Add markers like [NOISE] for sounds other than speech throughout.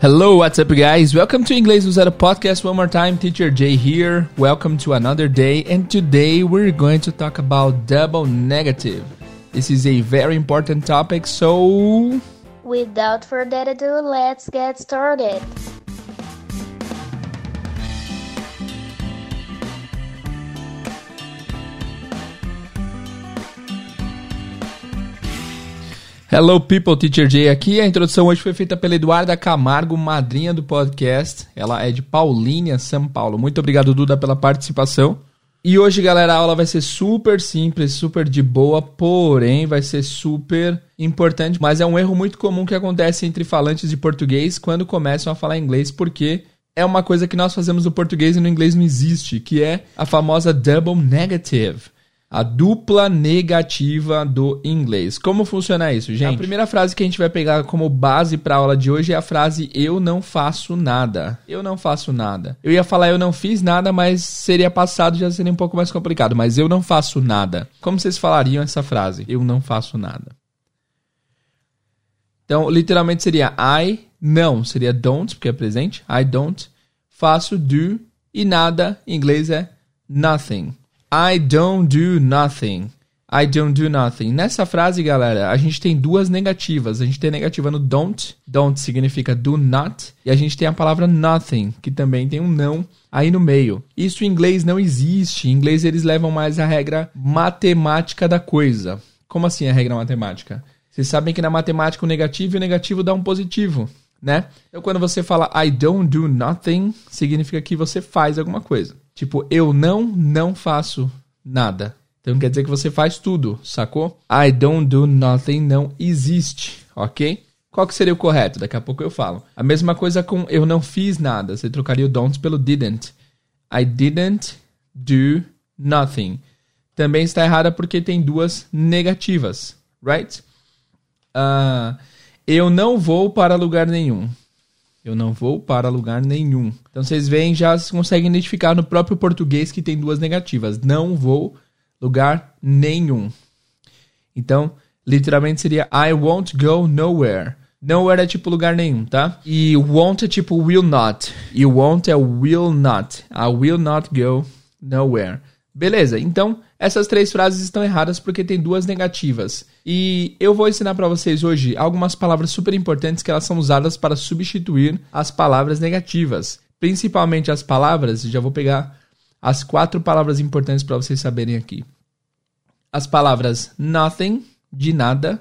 Hello, what's up, guys? Welcome to Inglês Usado Podcast one more time. Teacher Jay here. Welcome to another day, and today we're going to talk about double negative. This is a very important topic, so. Without further ado, let's get started. Hello people, Teacher Jay aqui. A introdução hoje foi feita pela Eduarda Camargo, madrinha do podcast. Ela é de Paulínia, São Paulo. Muito obrigado, Duda, pela participação. E hoje, galera, a aula vai ser super simples, super de boa, porém vai ser super importante. Mas é um erro muito comum que acontece entre falantes de português quando começam a falar inglês, porque é uma coisa que nós fazemos no português e no inglês não existe, que é a famosa double negative a dupla negativa do inglês. Como funciona isso, gente? A primeira frase que a gente vai pegar como base para a aula de hoje é a frase eu não faço nada. Eu não faço nada. Eu ia falar eu não fiz nada, mas seria passado já seria um pouco mais complicado, mas eu não faço nada. Como vocês falariam essa frase? Eu não faço nada. Então, literalmente seria I não, seria don't, porque é presente. I don't faço do e nada em inglês é nothing. I don't do nothing. I don't do nothing. Nessa frase, galera, a gente tem duas negativas. A gente tem a negativa no don't. Don't significa do not. E a gente tem a palavra nothing, que também tem um não aí no meio. Isso em inglês não existe. Em inglês eles levam mais a regra matemática da coisa. Como assim a regra matemática? Vocês sabem que na matemática o negativo e o negativo dá um positivo, né? Então quando você fala I don't do nothing, significa que você faz alguma coisa. Tipo, eu não, não faço nada. Então quer dizer que você faz tudo, sacou? I don't do nothing não existe, ok? Qual que seria o correto? Daqui a pouco eu falo. A mesma coisa com eu não fiz nada. Você trocaria o don't pelo didn't. I didn't do nothing. Também está errada porque tem duas negativas, right? Uh, eu não vou para lugar nenhum. Eu não vou para lugar nenhum. Então vocês veem, já conseguem identificar no próprio português que tem duas negativas. Não vou lugar nenhum. Então, literalmente seria I won't go nowhere. Nowhere é tipo lugar nenhum, tá? E won't é tipo will not. E won't é will not. I will not go nowhere. Beleza, então essas três frases estão erradas porque tem duas negativas. E eu vou ensinar para vocês hoje algumas palavras super importantes que elas são usadas para substituir as palavras negativas. Principalmente as palavras, já vou pegar as quatro palavras importantes para vocês saberem aqui. As palavras nothing, de nada,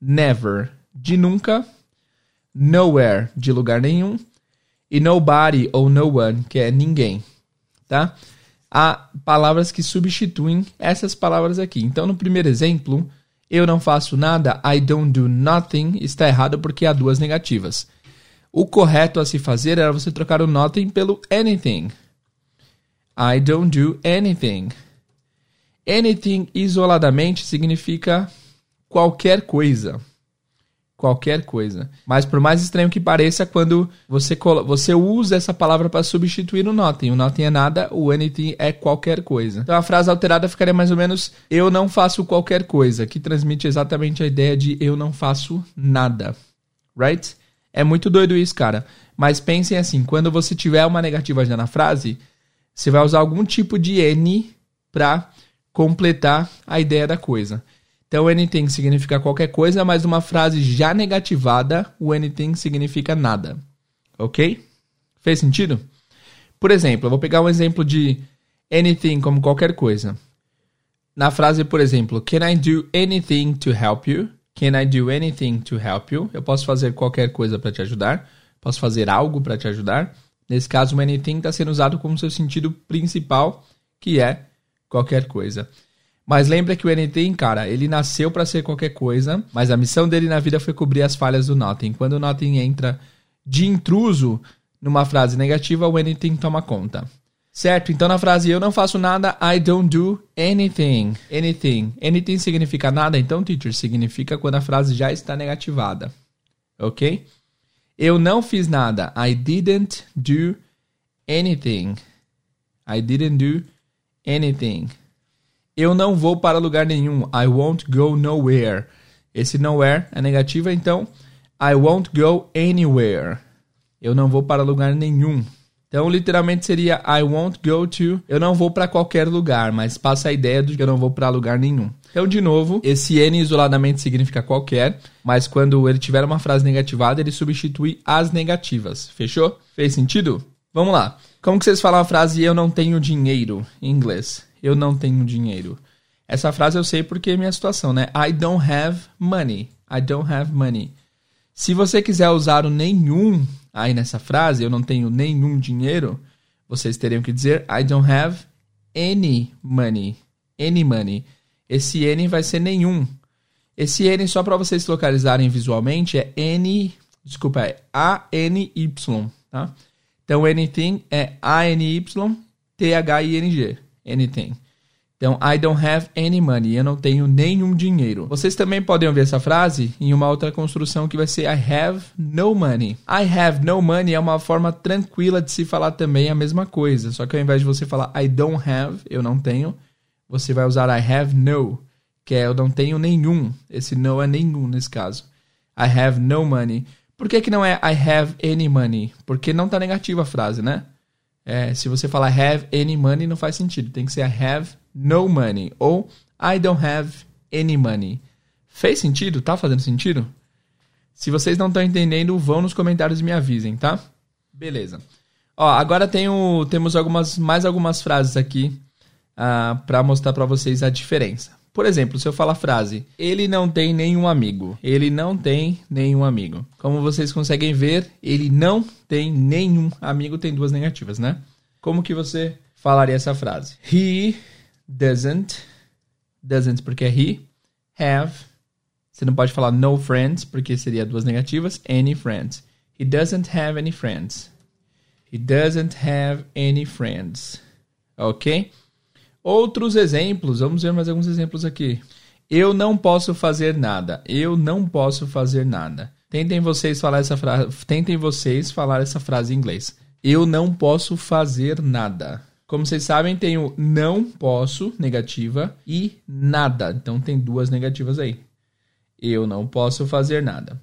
never, de nunca, nowhere, de lugar nenhum, e nobody ou no one, que é ninguém, tá? há palavras que substituem essas palavras aqui. Então, no primeiro exemplo, eu não faço nada, I don't do nothing, está errado porque há duas negativas. O correto a se fazer era você trocar o nothing pelo anything. I don't do anything. Anything isoladamente significa qualquer coisa qualquer coisa. Mas por mais estranho que pareça, quando você, você usa essa palavra para substituir o nothing. O nothing é nada, o anything é qualquer coisa. Então a frase alterada ficaria mais ou menos eu não faço qualquer coisa, que transmite exatamente a ideia de eu não faço nada. Right? É muito doido isso, cara. Mas pensem assim, quando você tiver uma negativa já na frase, você vai usar algum tipo de N para completar a ideia da coisa. Então, anything significa qualquer coisa, mas uma frase já negativada, o anything significa nada. Ok? Fez sentido? Por exemplo, eu vou pegar um exemplo de anything como qualquer coisa. Na frase, por exemplo, Can I do anything to help you? Can I do anything to help you? Eu posso fazer qualquer coisa para te ajudar. Posso fazer algo para te ajudar. Nesse caso, o anything está sendo usado como seu sentido principal, que é qualquer coisa. Mas lembra que o anything, cara, ele nasceu para ser qualquer coisa, mas a missão dele na vida foi cobrir as falhas do nothing. Quando o nothing entra de intruso numa frase negativa, o anything toma conta. Certo? Então na frase eu não faço nada, I don't do anything. Anything. Anything significa nada, então teacher significa quando a frase já está negativada. OK? Eu não fiz nada. I didn't do anything. I didn't do anything. Eu não vou para lugar nenhum. I won't go nowhere. Esse nowhere é negativa, então I won't go anywhere. Eu não vou para lugar nenhum. Então, literalmente seria I won't go to. Eu não vou para qualquer lugar, mas passa a ideia de que eu não vou para lugar nenhum. Então, de novo, esse N isoladamente significa qualquer, mas quando ele tiver uma frase negativada, ele substitui as negativas. Fechou? Fez sentido? Vamos lá. Como que vocês falam a frase eu não tenho dinheiro em inglês? Eu não tenho dinheiro. Essa frase eu sei porque é minha situação, né? I don't have money. I don't have money. Se você quiser usar o nenhum aí nessa frase, eu não tenho nenhum dinheiro, vocês teriam que dizer I don't have any money. Any money. Esse N vai ser nenhum. Esse N, só para vocês localizarem visualmente, é N. Desculpa, é A-N-Y. Tá? Então, anything é A-N-Y-T-H-I-N-G. Anything. Então, I don't have any money. Eu não tenho nenhum dinheiro. Vocês também podem ouvir essa frase em uma outra construção que vai ser I have no money. I have no money é uma forma tranquila de se falar também a mesma coisa. Só que ao invés de você falar I don't have, eu não tenho, você vai usar I have no, que é eu não tenho nenhum. Esse no é nenhum nesse caso. I have no money. Por que, que não é I have any money? Porque não está negativa a frase, né? É, se você falar have any money, não faz sentido. Tem que ser have no money ou I don't have any money. Fez sentido? Tá fazendo sentido? Se vocês não estão entendendo, vão nos comentários e me avisem, tá? Beleza. Ó, agora tenho, temos algumas, mais algumas frases aqui uh, ah, para mostrar para vocês a diferença. Por exemplo, se eu falar a frase, ele não tem nenhum amigo. Ele não tem nenhum amigo. Como vocês conseguem ver, ele não tem nenhum amigo, tem duas negativas, né? Como que você falaria essa frase? He doesn't, doesn't porque é he, have, você não pode falar no friends porque seria duas negativas, any friends. He doesn't have any friends. He doesn't have any friends. Ok? Outros exemplos, vamos ver mais alguns exemplos aqui. Eu não posso fazer nada. Eu não posso fazer nada. Tentem vocês falar essa frase, tentem vocês falar essa frase em inglês. Eu não posso fazer nada. Como vocês sabem, tem o não posso, negativa, e nada. Então tem duas negativas aí. Eu não posso fazer nada.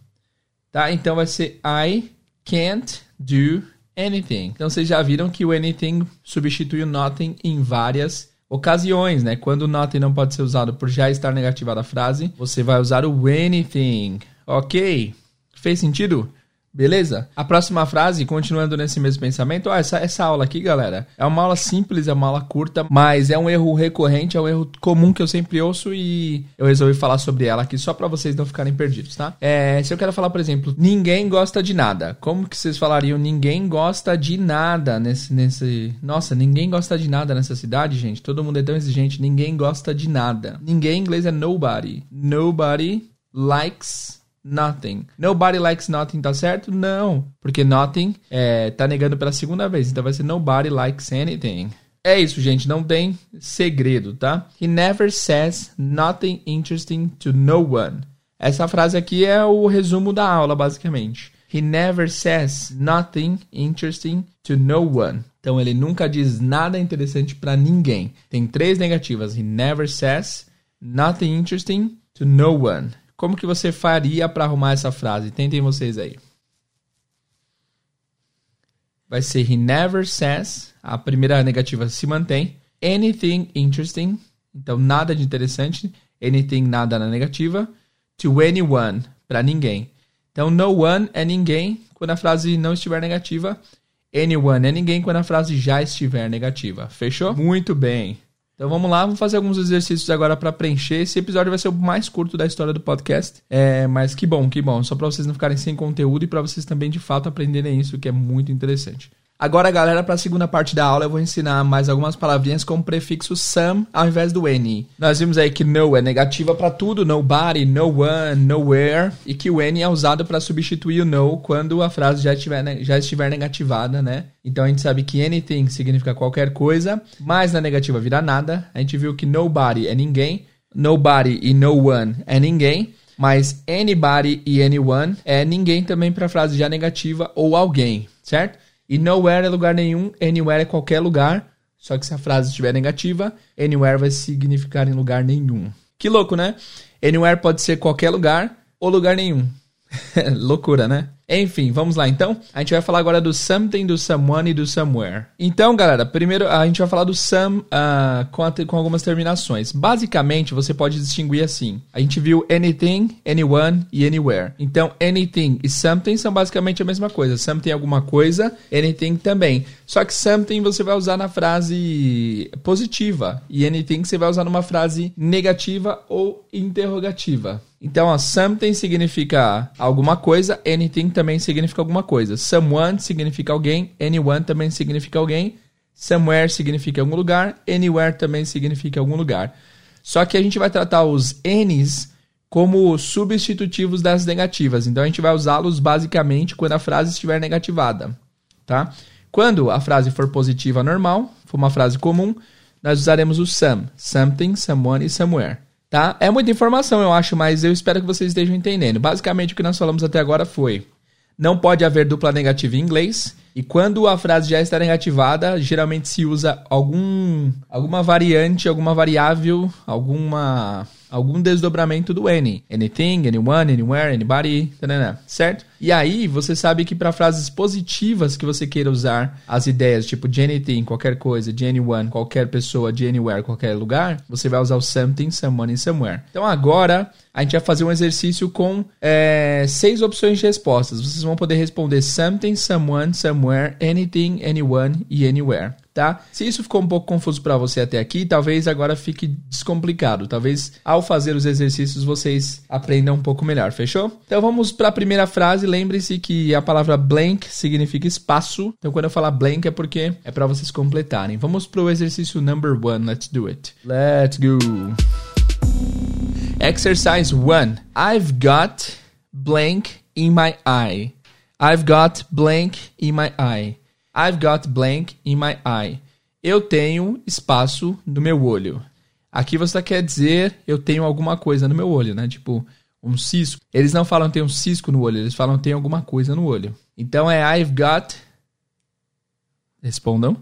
Tá? Então vai ser I can't do anything. Então vocês já viram que o anything substitui o nothing em várias ocasiões, né? Quando o nothing não pode ser usado por já estar negativada a frase, você vai usar o anything. Ok? Fez sentido? Beleza? A próxima frase, continuando nesse mesmo pensamento, ó, essa, essa aula aqui, galera, é uma aula simples, é uma aula curta, mas é um erro recorrente, é um erro comum que eu sempre ouço e eu resolvi falar sobre ela aqui só para vocês não ficarem perdidos, tá? É, se eu quero falar, por exemplo, ninguém gosta de nada, como que vocês falariam ninguém gosta de nada nesse, nesse... Nossa, ninguém gosta de nada nessa cidade, gente? Todo mundo é tão exigente, ninguém gosta de nada. Ninguém em inglês é nobody. Nobody likes nothing. Nobody likes nothing, tá certo? Não, porque nothing é, tá negando pela segunda vez, então vai ser nobody likes anything. É isso, gente, não tem segredo, tá? He never says nothing interesting to no one. Essa frase aqui é o resumo da aula, basicamente. He never says nothing interesting to no one. Então ele nunca diz nada interessante para ninguém. Tem três negativas. He never says nothing interesting to no one. Como que você faria para arrumar essa frase? Tentem vocês aí. Vai ser he never says. A primeira negativa se mantém. Anything interesting. Então, nada de interessante. Anything, nada na negativa. To anyone, para ninguém. Então, no one é ninguém quando a frase não estiver negativa. Anyone é ninguém quando a frase já estiver negativa. Fechou? Muito bem. Então vamos lá, vamos fazer alguns exercícios agora para preencher. Esse episódio vai ser o mais curto da história do podcast. É, mas que bom, que bom. Só para vocês não ficarem sem conteúdo e para vocês também de fato aprenderem isso, que é muito interessante. Agora, galera, para a segunda parte da aula eu vou ensinar mais algumas palavrinhas com o prefixo some ao invés do any. Nós vimos aí que no é negativa para tudo, nobody, no one, nowhere, e que o any é usado para substituir o no quando a frase já estiver, já estiver negativada, né? Então a gente sabe que anything significa qualquer coisa, mas na negativa vira nada. A gente viu que nobody é ninguém, nobody e no one é ninguém. Mas anybody e anyone é ninguém também para frase já negativa ou alguém, certo? E nowhere é lugar nenhum, anywhere é qualquer lugar. Só que se a frase estiver negativa, anywhere vai significar em lugar nenhum. Que louco, né? Anywhere pode ser qualquer lugar ou lugar nenhum. [LAUGHS] Loucura, né? Enfim, vamos lá então. A gente vai falar agora do something, do someone e do somewhere. Então, galera, primeiro a gente vai falar do some uh, com, a, com algumas terminações. Basicamente, você pode distinguir assim. A gente viu anything, anyone e anywhere. Então, anything e something são basicamente a mesma coisa. Something é alguma coisa, anything também. Só que something você vai usar na frase positiva e anything você vai usar numa frase negativa ou interrogativa. Então, ó, something significa alguma coisa, anything também significa alguma coisa. Someone significa alguém, anyone também significa alguém. Somewhere significa algum lugar, anywhere também significa algum lugar. Só que a gente vai tratar os N's como substitutivos das negativas. Então a gente vai usá-los basicamente quando a frase estiver negativada, tá? Quando a frase for positiva normal, for uma frase comum, nós usaremos o some, something, someone e somewhere tá? É muita informação, eu acho, mas eu espero que vocês estejam entendendo. Basicamente, o que nós falamos até agora foi: não pode haver dupla negativa em inglês. E quando a frase já está negativada, geralmente se usa algum, alguma variante, alguma variável, alguma algum desdobramento do any. Anything, anyone, anywhere, anybody, tarana, certo? E aí você sabe que para frases positivas que você queira usar as ideias tipo de anything, qualquer coisa, de anyone, qualquer pessoa, de anywhere, qualquer lugar, você vai usar o something, someone e somewhere. Então agora a gente vai fazer um exercício com é, seis opções de respostas. Vocês vão poder responder something, someone, somewhere, anything, anyone e anywhere tá? Se isso ficou um pouco confuso para você até aqui, talvez agora fique descomplicado. Talvez ao fazer os exercícios vocês aprendam um pouco melhor, fechou? Então vamos para a primeira frase. Lembre-se que a palavra blank significa espaço. Então quando eu falar blank é porque é para vocês completarem. Vamos pro exercício number one. Let's do it. Let's go. Exercise 1. I've got blank in my eye. I've got blank in my eye. I've got blank in my eye. Eu tenho espaço no meu olho. Aqui você quer dizer eu tenho alguma coisa no meu olho, né? Tipo, um cisco. Eles não falam tem um cisco no olho, eles falam tem alguma coisa no olho. Então é I've got. Respondam.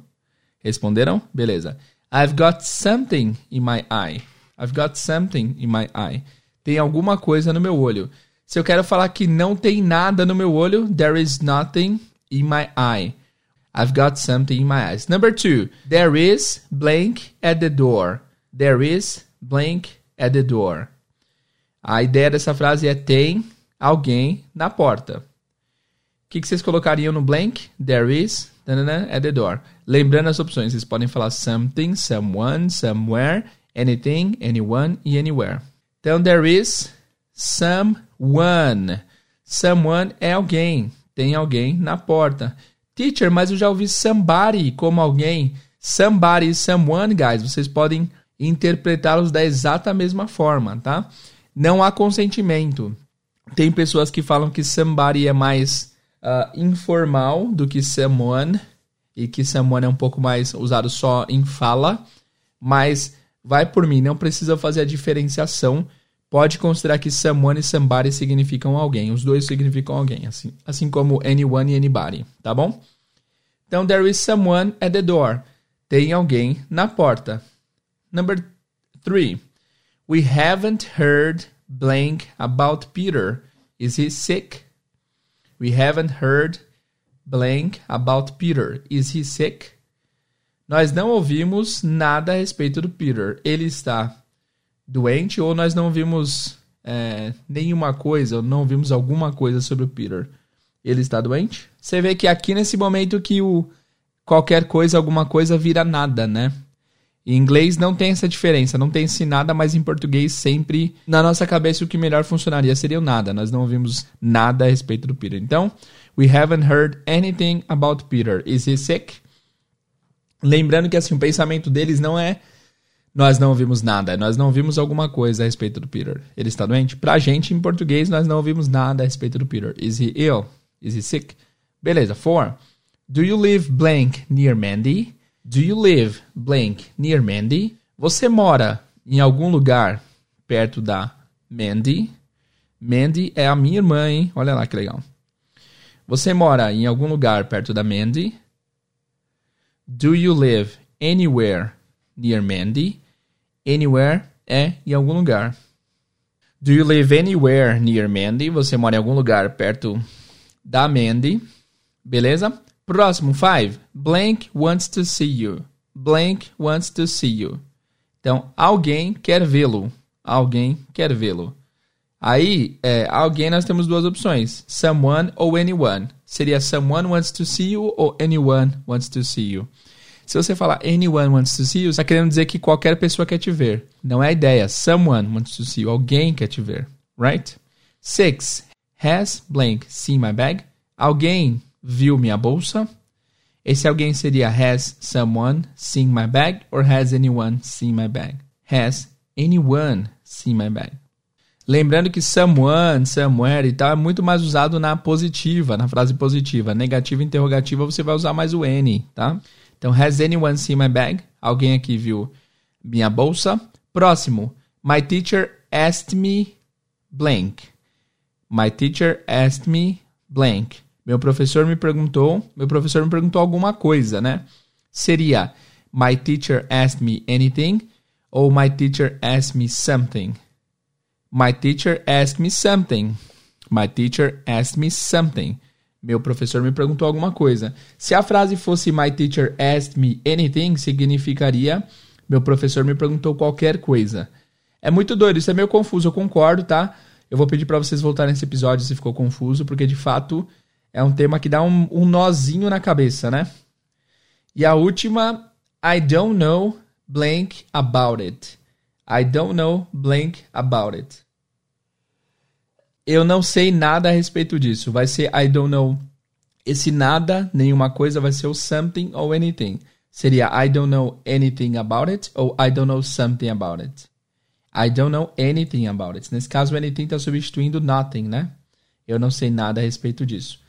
Responderam? Beleza. I've got something in my eye. I've got something in my eye. Tem alguma coisa no meu olho. Se eu quero falar que não tem nada no meu olho, there is nothing in my eye. I've got something in my eyes. Number two, there is blank at the door. There is blank at the door. A ideia dessa frase é tem alguém na porta. O que, que vocês colocariam no blank? There is at the door. Lembrando as opções, vocês podem falar something, someone, somewhere, anything, anyone e anywhere. Então, there is someone. Someone é alguém. Tem alguém na porta. Teacher, mas eu já ouvi somebody como alguém. Somebody, someone, guys. Vocês podem interpretá-los da exata mesma forma, tá? Não há consentimento. Tem pessoas que falam que somebody é mais uh, informal do que someone e que someone é um pouco mais usado só em fala, mas vai por mim, não precisa fazer a diferenciação. Pode considerar que someone e somebody significam alguém. Os dois significam alguém, assim, assim como anyone e anybody, tá bom? Então, there is someone at the door. Tem alguém na porta. Number three. We haven't heard blank about Peter. Is he sick? We haven't heard blank about Peter. Is he sick? Nós não ouvimos nada a respeito do Peter. Ele está doente ou nós não vimos é, nenhuma coisa, ou não vimos alguma coisa sobre o Peter ele está doente. Você vê que aqui nesse momento que o qualquer coisa, alguma coisa vira nada, né? Em inglês não tem essa diferença, não tem esse nada, mas em português sempre na nossa cabeça o que melhor funcionaria seria o nada. Nós não ouvimos nada a respeito do Peter. Então, we haven't heard anything about Peter. Is he sick? Lembrando que assim, o pensamento deles não é nós não ouvimos nada, nós não ouvimos alguma coisa a respeito do Peter. Ele está doente? Pra gente, em português, nós não ouvimos nada a respeito do Peter. Is he ill? Is he sick? Beleza. Four. Do you live blank near Mandy? Do you live blank near Mandy? Você mora em algum lugar perto da Mandy? Mandy é a minha irmã, hein? Olha lá que legal. Você mora em algum lugar perto da Mandy? Do you live anywhere near Mandy? Anywhere é em algum lugar. Do you live anywhere near Mandy? Você mora em algum lugar perto da Mandy. Beleza? Próximo, five. Blank wants to see you. Blank wants to see you. Então, alguém quer vê-lo. Alguém quer vê-lo. Aí, é, alguém nós temos duas opções: someone ou anyone. Seria someone wants to see you ou anyone wants to see you. Se você falar anyone wants to see you, está querendo dizer que qualquer pessoa quer te ver. Não é a ideia. Someone wants to see you. Alguém quer te ver. Right? Six. Has blank seen my bag? Alguém viu minha bolsa? Esse alguém seria has someone seen my bag or has anyone seen my bag? Has anyone seen my bag? Lembrando que someone, somewhere e tal é muito mais usado na positiva, na frase positiva. Negativa e interrogativa você vai usar mais o N, tá? Então, has anyone seen my bag? Alguém aqui viu minha bolsa? Próximo. My teacher asked me blank. My teacher asked me blank. Meu professor me perguntou, meu professor me perguntou alguma coisa, né? Seria My teacher asked me anything ou My teacher asked me something. My teacher asked me something. My teacher asked me something. Meu professor me perguntou alguma coisa. Se a frase fosse My teacher asked me anything, significaria Meu professor me perguntou qualquer coisa. É muito doido, isso é meio confuso, eu concordo, tá? Eu vou pedir para vocês voltarem nesse episódio se ficou confuso, porque de fato é um tema que dá um, um nozinho na cabeça, né? E a última, I don't know blank about it. I don't know blank about it. Eu não sei nada a respeito disso. Vai ser I don't know. Esse nada, nenhuma coisa, vai ser o something ou anything. Seria I don't know anything about it ou I don't know something about it. I don't know anything about it. Nesse caso, anything está substituindo nothing, né? Eu não sei nada a respeito disso.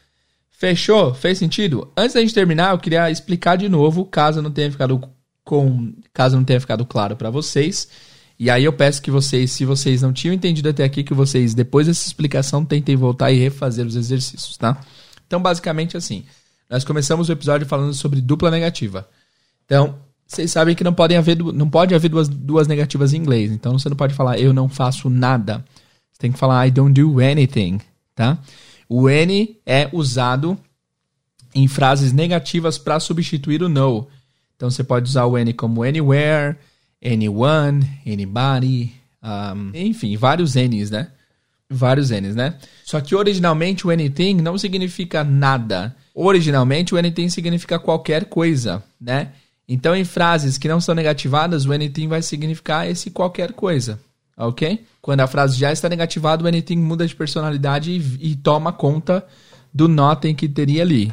Fechou? Fez sentido? Antes da gente terminar, eu queria explicar de novo, caso não tenha ficado com, caso não tenha ficado claro para vocês. E aí eu peço que vocês, se vocês não tinham entendido até aqui, que vocês, depois dessa explicação, tentem voltar e refazer os exercícios, tá? Então, basicamente assim, nós começamos o episódio falando sobre dupla negativa. Então, vocês sabem que não, podem haver, não pode haver duas, duas negativas em inglês. Então, você não pode falar eu não faço nada. Você tem que falar I don't do anything, tá? O N é usado em frases negativas para substituir o no. Então, você pode usar o N como anywhere, anyone, anybody, um, enfim, vários N's, né? Vários N's, né? Só que originalmente o anything não significa nada. Originalmente o anything significa qualquer coisa, né? Então em frases que não são negativadas, o anything vai significar esse qualquer coisa, ok? Quando a frase já está negativada, o anything muda de personalidade e, e toma conta do nothing que teria ali,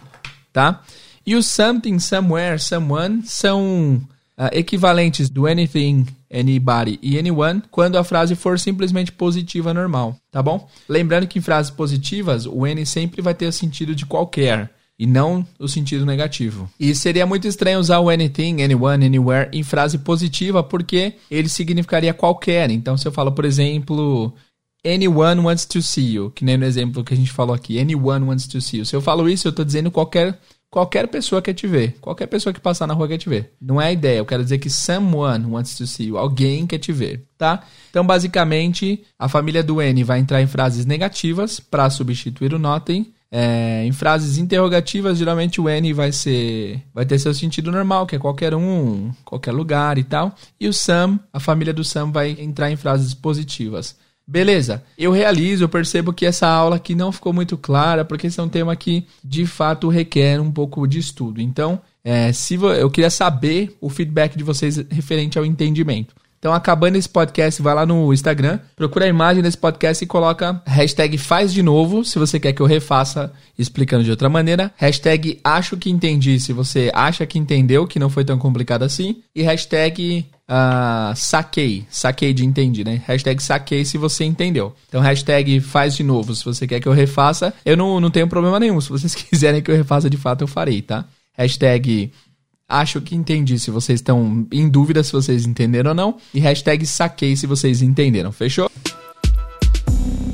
tá? E o something, somewhere, someone são uh, equivalentes do anything, anybody e anyone quando a frase for simplesmente positiva normal, tá bom? Lembrando que em frases positivas, o any sempre vai ter o sentido de qualquer e não o sentido negativo. E seria muito estranho usar o anything, anyone, anywhere em frase positiva porque ele significaria qualquer. Então se eu falo, por exemplo, anyone wants to see you, que nem no exemplo que a gente falou aqui, anyone wants to see you. Se eu falo isso, eu estou dizendo qualquer Qualquer pessoa quer te ver. Qualquer pessoa que passar na rua quer te ver. Não é a ideia. Eu quero dizer que someone wants to see you. Alguém quer te ver, tá? Então, basicamente, a família do N vai entrar em frases negativas para substituir o notem. É, em frases interrogativas, geralmente o N vai ser vai ter seu sentido normal, que é qualquer um, qualquer lugar e tal. E o some, a família do some vai entrar em frases positivas. Beleza, eu realizo, eu percebo que essa aula aqui não ficou muito clara, porque esse é um tema que de fato requer um pouco de estudo. Então, é, se eu queria saber o feedback de vocês referente ao entendimento. Então, acabando esse podcast, vai lá no Instagram, procura a imagem desse podcast e coloca hashtag faz de novo, se você quer que eu refaça explicando de outra maneira. Hashtag acho que entendi, se você acha que entendeu, que não foi tão complicado assim. E hashtag uh, saquei, saquei de entendi, né? Hashtag saquei se você entendeu. Então, hashtag faz de novo se você quer que eu refaça. Eu não, não tenho problema nenhum. Se vocês [LAUGHS] quiserem que eu refaça de fato, eu farei, tá? Hashtag acho que entendi se vocês estão em dúvida se vocês entenderam ou não. E hashtag saquei se vocês entenderam. Fechou?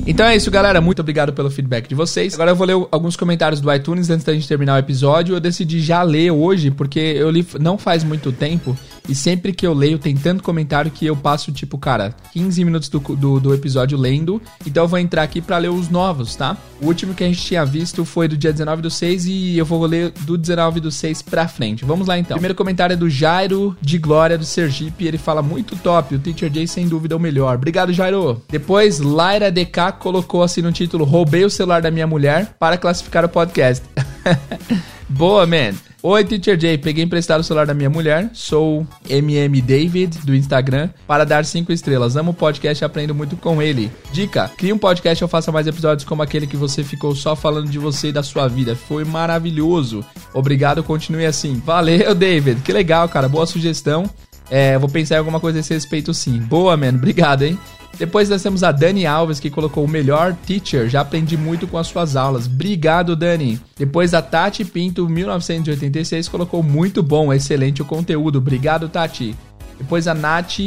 Então é isso, galera. Muito obrigado pelo feedback de vocês. Agora eu vou ler alguns comentários do iTunes antes da gente terminar o episódio. Eu decidi já ler hoje, porque eu li não faz muito tempo E sempre que eu leio, tem tanto comentário que eu passo, tipo, cara, 15 minutos do, do, do episódio lendo. Então eu vou entrar aqui para ler os novos, tá? O último que a gente tinha visto foi do dia 19 do 6 e eu vou ler do 19 do 6 pra frente. Vamos lá então. Primeiro comentário é do Jairo de Glória do Sergipe. Ele fala muito top. O Teacher Jay, sem dúvida, é o melhor. Obrigado, Jairo. Depois, Laira DK colocou assim no título: Roubei o celular da minha mulher para classificar o podcast. [LAUGHS] Boa, man. Oi, Teacher Jay. Peguei emprestado o celular da minha mulher. Sou MM David do Instagram para dar 5 estrelas. Amo o podcast e aprendo muito com ele. Dica: crie um podcast ou faça mais episódios como aquele que você ficou só falando de você e da sua vida. Foi maravilhoso. Obrigado, continue assim. Valeu, David. Que legal, cara. Boa sugestão. É, vou pensar em alguma coisa a esse respeito sim. Boa, mano. Obrigado, hein? Depois nós temos a Dani Alves, que colocou o melhor teacher. Já aprendi muito com as suas aulas. Obrigado, Dani. Depois a Tati Pinto, 1986, colocou muito bom, excelente o conteúdo. Obrigado, Tati. Depois a Nath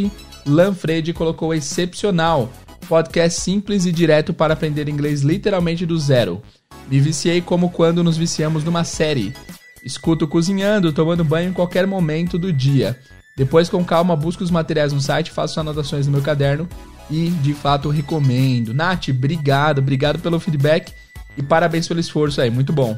Lanfredi colocou excepcional. Podcast simples e direto para aprender inglês literalmente do zero. Me viciei como quando nos viciamos numa série. Escuto cozinhando, tomando banho em qualquer momento do dia. Depois, com calma, busco os materiais no site, faço anotações no meu caderno e de fato recomendo. Nath, obrigado, obrigado pelo feedback e parabéns pelo esforço aí, muito bom.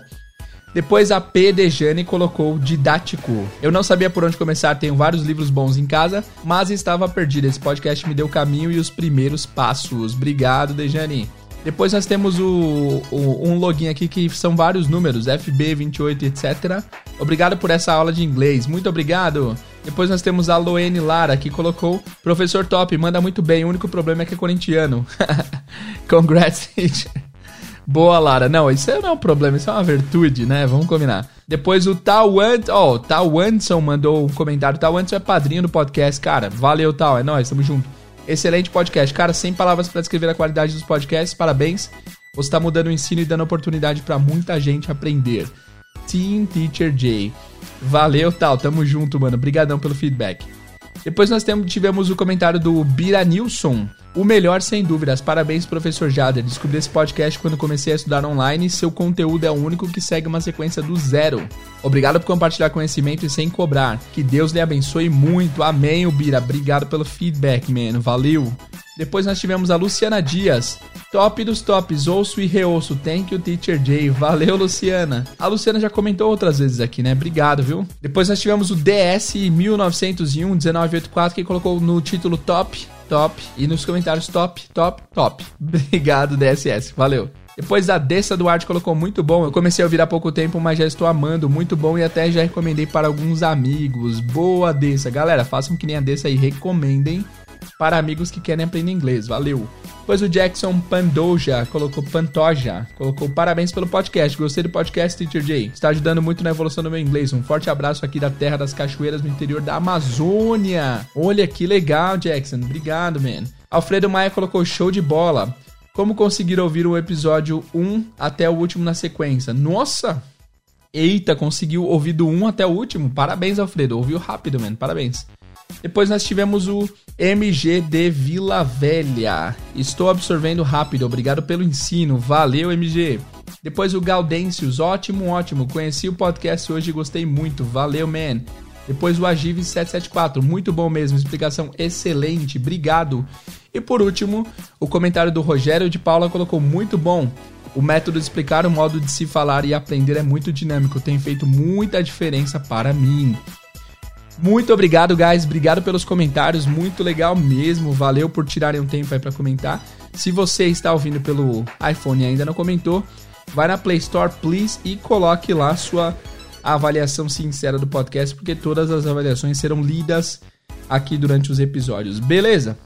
Depois a P. Dejane colocou didático. Eu não sabia por onde começar, tenho vários livros bons em casa, mas estava perdido. Esse podcast me deu o caminho e os primeiros passos. Obrigado, Dejane. Depois nós temos o, o, um login aqui que são vários números, FB28, etc. Obrigado por essa aula de inglês. Muito obrigado. Depois nós temos a Loene Lara, que colocou Professor Top, manda muito bem, o único problema é que é corintiano. [LAUGHS] Congrats, teacher. Boa, Lara. Não, isso não é um problema, isso é uma virtude, né? Vamos combinar. Depois o Tawanson, ó, oh, Tawanson mandou um comentário. Tawanson é padrinho do podcast, cara. Valeu, Tal, é nóis, tamo junto. Excelente podcast. Cara, sem palavras para descrever a qualidade dos podcasts, parabéns. Você está mudando o ensino e dando oportunidade para muita gente aprender. Team Teacher J. Valeu, tal. Tamo junto, mano. Obrigadão pelo feedback. Depois nós tivemos o comentário do Bira Nilson. O melhor, sem dúvidas. Parabéns, professor Jader. Descobri esse podcast quando comecei a estudar online seu conteúdo é o único que segue uma sequência do zero. Obrigado por compartilhar conhecimento e sem cobrar. Que Deus lhe abençoe muito. Amém, Bira. Obrigado pelo feedback, mano. Valeu. Depois nós tivemos a Luciana Dias. Top dos tops, ouço e reouço. Thank you, Teacher Jay. Valeu, Luciana. A Luciana já comentou outras vezes aqui, né? Obrigado, viu? Depois nós tivemos o DS 1901 1984 que colocou no título Top, Top e nos comentários Top, Top, Top. [LAUGHS] Obrigado, DSS. Valeu. Depois a Dessa Duarte colocou muito bom. Eu comecei a ouvir há pouco tempo, mas já estou amando. Muito bom e até já recomendei para alguns amigos. Boa, Dessa. Galera, façam que nem a Dessa e recomendem para amigos que querem aprender inglês. Valeu! Pois o Jackson Pandoja colocou Pantoja, colocou parabéns pelo podcast. Gostei do podcast, Teacher J. Está ajudando muito na evolução do meu inglês. Um forte abraço aqui da terra das cachoeiras no interior da Amazônia. Olha que legal, Jackson. Obrigado, man. Alfredo Maia colocou show de bola. Como conseguir ouvir o episódio 1 até o último na sequência? Nossa! Eita, conseguiu ouvir do 1 até o último. Parabéns, Alfredo. Ouviu rápido, man. Parabéns. Depois nós tivemos o MG de Vila Velha. Estou absorvendo rápido, obrigado pelo ensino. Valeu, MG. Depois o Gaudêncios, ótimo, ótimo. Conheci o podcast hoje e gostei muito. Valeu, man. Depois o Agive 774, muito bom mesmo, explicação excelente, obrigado. E por último, o comentário do Rogério de Paula colocou muito bom. O método de explicar o modo de se falar e aprender é muito dinâmico, tem feito muita diferença para mim. Muito obrigado, guys. Obrigado pelos comentários. Muito legal mesmo. Valeu por tirarem um tempo aí para comentar. Se você está ouvindo pelo iPhone e ainda não comentou, vai na Play Store, please, e coloque lá sua avaliação sincera do podcast, porque todas as avaliações serão lidas aqui durante os episódios. Beleza?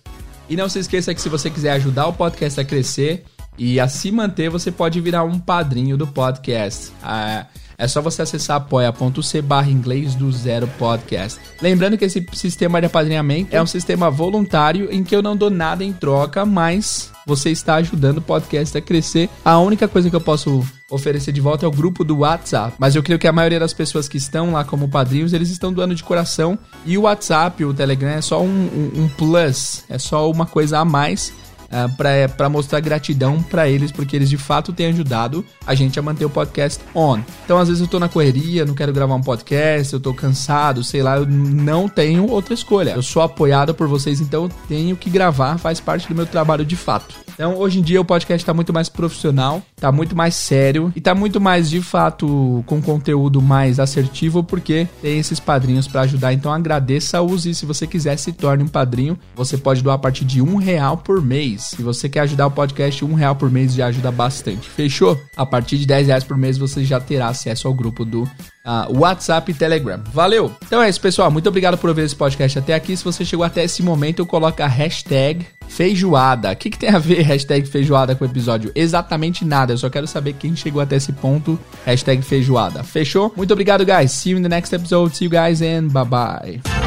E não se esqueça que se você quiser ajudar o podcast a crescer e a se manter, você pode virar um padrinho do podcast. Ah, é só você acessar apoia.c barra inglês do zero podcast. Lembrando que esse sistema de apadrinhamento é um sistema voluntário em que eu não dou nada em troca, mas você está ajudando o podcast a crescer. A única coisa que eu posso oferecer de volta é o grupo do WhatsApp. Mas eu creio que a maioria das pessoas que estão lá como padrinhos, eles estão doando de coração. E o WhatsApp, o Telegram é só um, um, um plus, é só uma coisa a mais uh, para mostrar gratidão para eles, porque eles de fato têm ajudado a gente a manter o podcast on. Então, às vezes eu tô na correria, não quero gravar um podcast, eu tô cansado, sei lá, eu não tenho outra escolha. Eu sou apoiado por vocês, então eu tenho que gravar, faz parte do meu trabalho de fato. Então, hoje em dia o podcast está muito mais profissional, está muito mais sério e está muito mais, de fato, com conteúdo mais assertivo, porque tem esses padrinhos para ajudar. Então, agradeça, use. Se você quiser, se torne um padrinho. Você pode doar a partir de um real por mês. Se você quer ajudar o podcast, um real por mês já ajuda bastante. Fechou? A partir de 10 reais por mês você já terá acesso ao grupo do uh, WhatsApp e Telegram. Valeu! Então é isso, pessoal. Muito obrigado por ouvir esse podcast até aqui. Se você chegou até esse momento, coloca a hashtag Feijoada. O que, que tem a ver [LAUGHS] hashtag feijoada com o episódio? Exatamente nada. Eu só quero saber quem chegou até esse ponto. Hashtag feijoada. Fechou? Muito obrigado, guys. See you in the next episode. See you guys and bye bye.